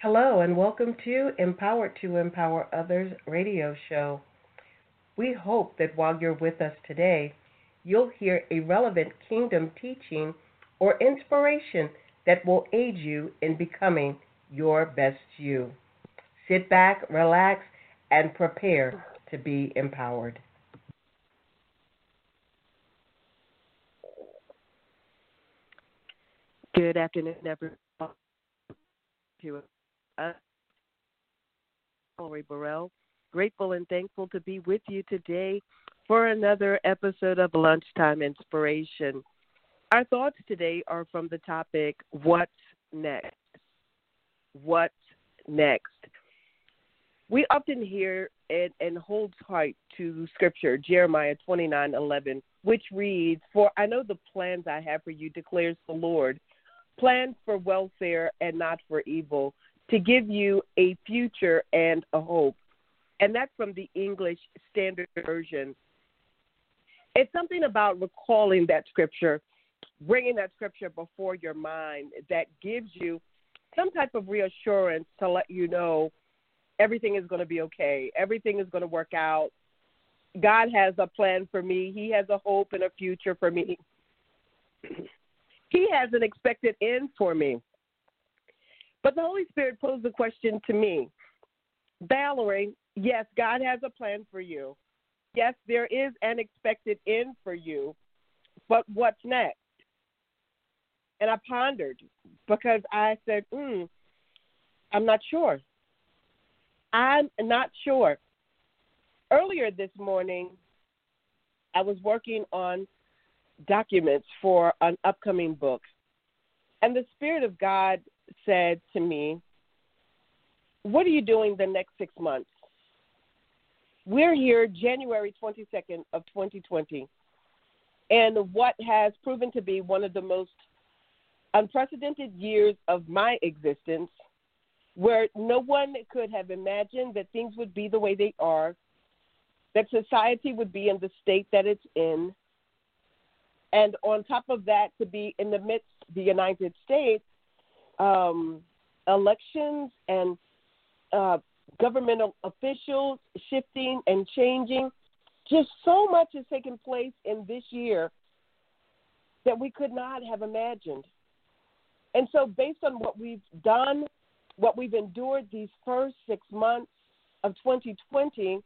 Hello, and welcome to Empowered to Empower Others radio show. We hope that while you're with us today, you'll hear a relevant kingdom teaching or inspiration that will aid you in becoming your best you. Sit back, relax, and prepare to be empowered. Good afternoon, everyone. Valerie Burrell, grateful and thankful to be with you today for another episode of Lunchtime Inspiration. Our thoughts today are from the topic What's Next? What's Next? We often hear and, and hold tight to Scripture, Jeremiah twenty nine eleven, which reads, For I know the plans I have for you, declares the Lord plans for welfare and not for evil, to give you a future and a hope. And that's from the English Standard Version. It's something about recalling that scripture, bringing that scripture before your mind that gives you some type of reassurance to let you know everything is going to be okay, everything is going to work out. God has a plan for me, He has a hope and a future for me. He has an expected end for me. But the Holy Spirit posed the question to me Valerie, yes, God has a plan for you. Yes, there is an expected end for you. But what's next? And I pondered because I said, hmm, I'm not sure. I'm not sure. Earlier this morning, I was working on documents for an upcoming book. And the Spirit of God said to me, What are you doing the next six months? We're here January 22nd of 2020. And what has proven to be one of the most unprecedented years of my existence, where no one could have imagined that things would be the way they are, that society would be in the state that it's in, and on top of that, to be in the midst of the United States, um, elections and uh, governmental officials shifting and changing. Just so much has taken place in this year that we could not have imagined. And so, based on what we've done, what we've endured these first six months of 2020,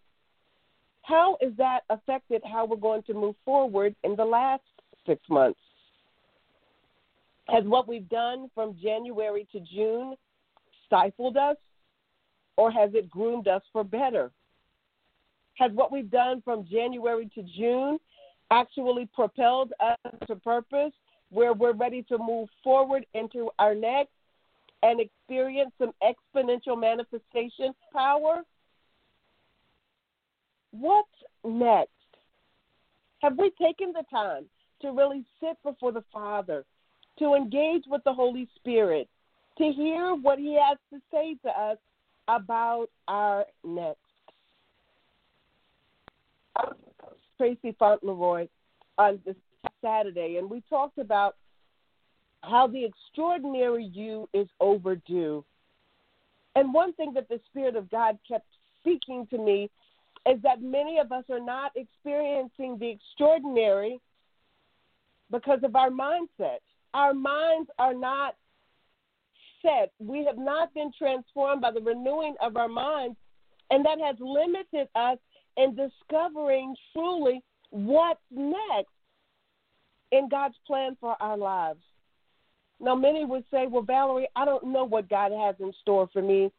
how is that affected how we're going to move forward in the last six months. Has what we've done from January to June stifled us, or has it groomed us for better? Has what we've done from January to June actually propelled us to purpose where we're ready to move forward into our next and experience some exponential manifestation power? What's next? Have we taken the time to really sit before the Father, to engage with the Holy Spirit, to hear what He has to say to us about our next. Tracy Fauntleroy on this Saturday, and we talked about how the extraordinary you is overdue. And one thing that the Spirit of God kept speaking to me is that many of us are not experiencing the extraordinary because of our mindset. Our minds are not set. We have not been transformed by the renewing of our minds, and that has limited us in discovering truly what's next in God's plan for our lives. Now, many would say, Well, Valerie, I don't know what God has in store for me.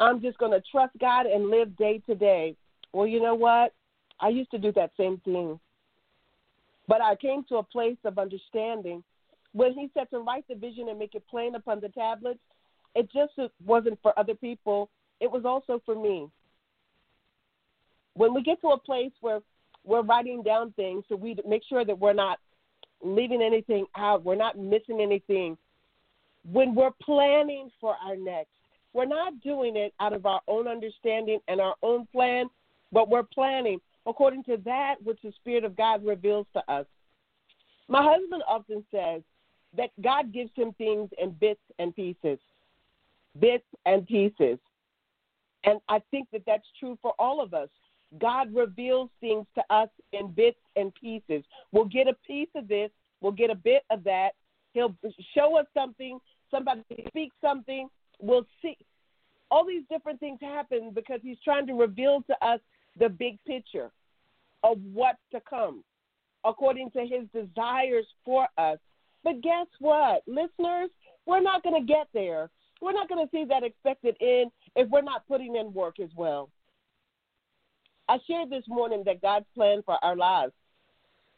I'm just going to trust God and live day to day. Well, you know what? I used to do that same thing. But I came to a place of understanding. When he said to write the vision and make it plain upon the tablets, it just wasn't for other people, it was also for me. When we get to a place where we're writing down things so we make sure that we're not leaving anything out, we're not missing anything. When we're planning for our next, we're not doing it out of our own understanding and our own plan, but we're planning according to that which the Spirit of God reveals to us. My husband often says that God gives him things in bits and pieces. bits and pieces. And I think that that's true for all of us. God reveals things to us in bits and pieces. We'll get a piece of this, we'll get a bit of that. He'll show us something, somebody speaks something, we'll see. All these different things happen because he's trying to reveal to us the big picture of what's to come according to his desires for us. But guess what, listeners? We're not going to get there. We're not going to see that expected end if we're not putting in work as well. I shared this morning that God's plan for our lives.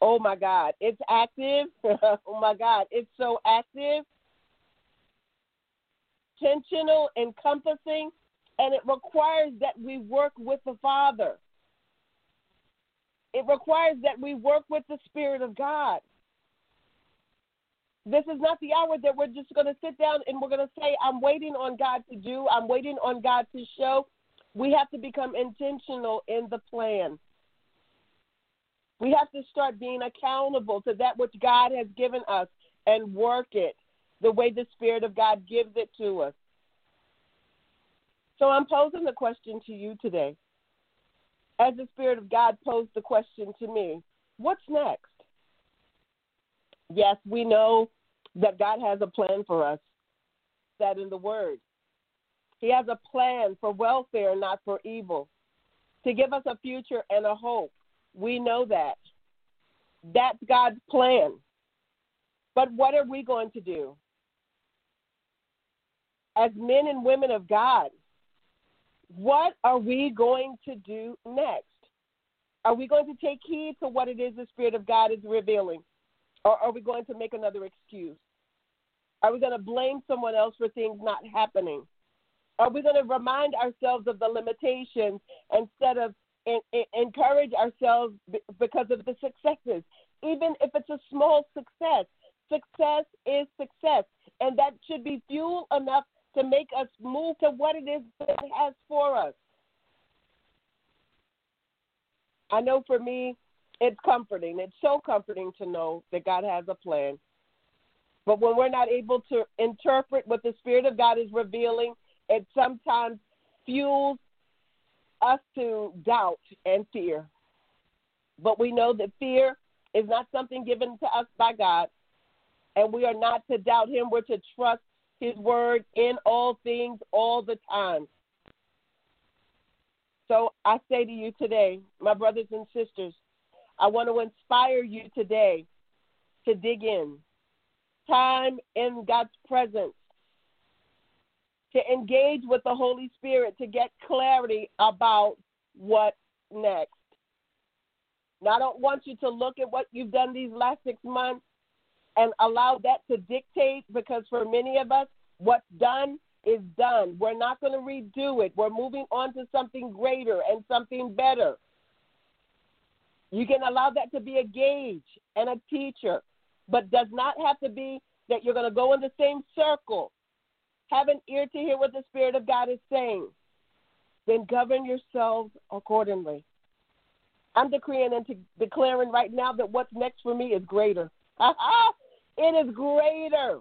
Oh my God, it's active. oh my God, it's so active, intentional, encompassing, and it requires that we work with the Father. It requires that we work with the Spirit of God. This is not the hour that we're just going to sit down and we're going to say, I'm waiting on God to do, I'm waiting on God to show. We have to become intentional in the plan. We have to start being accountable to that which God has given us and work it the way the Spirit of God gives it to us. So I'm posing the question to you today as the Spirit of God posed the question to me what's next? Yes, we know that God has a plan for us, that in the Word. He has a plan for welfare, not for evil, to give us a future and a hope. We know that. That's God's plan. But what are we going to do? As men and women of God, what are we going to do next? Are we going to take heed to what it is the Spirit of God is revealing? Or are we going to make another excuse? Are we going to blame someone else for things not happening? Are we going to remind ourselves of the limitations instead of in, in, encourage ourselves because of the successes? Even if it's a small success, success is success. And that should be fuel enough to make us move to what it is that it has for us. I know for me, it's comforting. It's so comforting to know that God has a plan. But when we're not able to interpret what the Spirit of God is revealing, it sometimes fuels us to doubt and fear. But we know that fear is not something given to us by God, and we are not to doubt Him. We're to trust his word in all things all the time. So I say to you today, my brothers and sisters, I want to inspire you today to dig in. Time in God's presence, to engage with the Holy Spirit, to get clarity about what next. Now, I don't want you to look at what you've done these last six months and allow that to dictate because for many of us, what's done is done. We're not going to redo it. We're moving on to something greater and something better. You can allow that to be a gauge and a teacher, but does not have to be that you're going to go in the same circle. Have an ear to hear what the Spirit of God is saying. Then govern yourselves accordingly. I'm decreeing and declaring right now that what's next for me is greater. It is greater.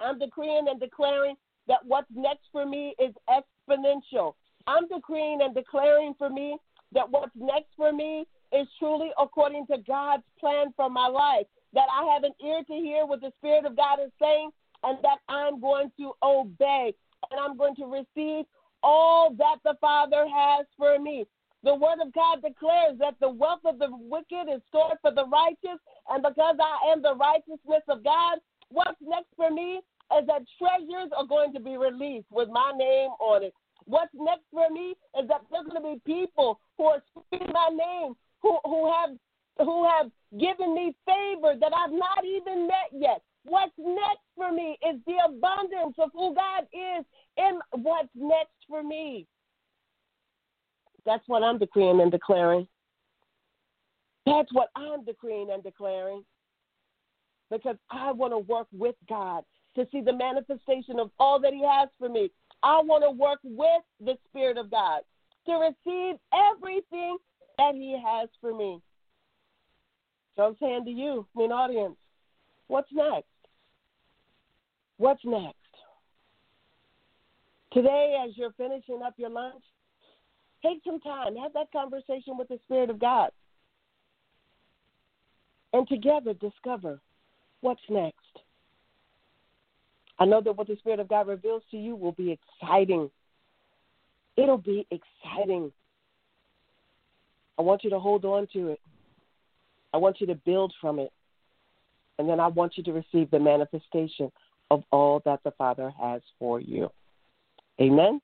I'm decreeing and declaring that what's next for me is exponential. I'm decreeing and declaring for me that what's next for me is truly according to God's plan for my life. That I have an ear to hear what the Spirit of God is saying, and that I'm going to obey, and I'm going to receive all that the Father has for me. The Word of God declares that the wealth of the wicked is stored for the righteous, and because I am the righteousness of God, what's next for me is that treasures are going to be released with my name on it. What's next for me is that there's going to be people who are speaking my name, who, who have who have given me favor that I've not even met yet. What's next for me is the abundance of who God is and what's next for me. That's what I'm decreeing and declaring. That's what I'm decreeing and declaring. Because I want to work with God to see the manifestation of all that He has for me. I want to work with the Spirit of God to receive everything that He has for me. So I'm saying to you, main audience, what's next? What's next? Today, as you're finishing up your lunch, take some time, have that conversation with the Spirit of God, and together discover what's next. I know that what the Spirit of God reveals to you will be exciting. It'll be exciting. I want you to hold on to it. I want you to build from it. And then I want you to receive the manifestation of all that the Father has for you. Amen.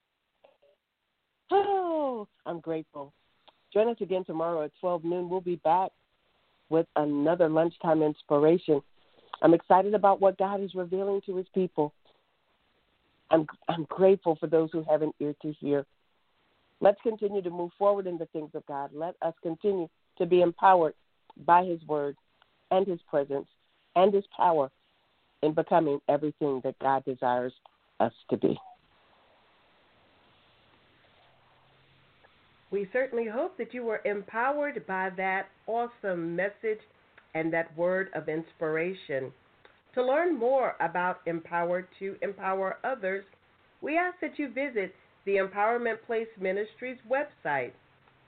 Oh, I'm grateful. Join us again tomorrow at 12 noon. We'll be back with another lunchtime inspiration. I'm excited about what God is revealing to his people. I'm, I'm grateful for those who have an ear to hear. Let's continue to move forward in the things of God. Let us continue to be empowered by his word and his presence and his power in becoming everything that God desires us to be. We certainly hope that you were empowered by that awesome message and that word of inspiration. To learn more about Empowered to Empower Others, we ask that you visit the Empowerment Place Ministries website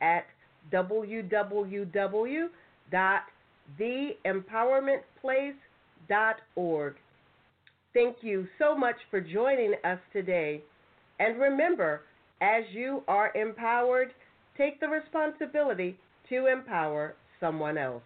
at www.theempowermentplace.org. Thank you so much for joining us today. And remember, as you are empowered, take the responsibility to empower someone else.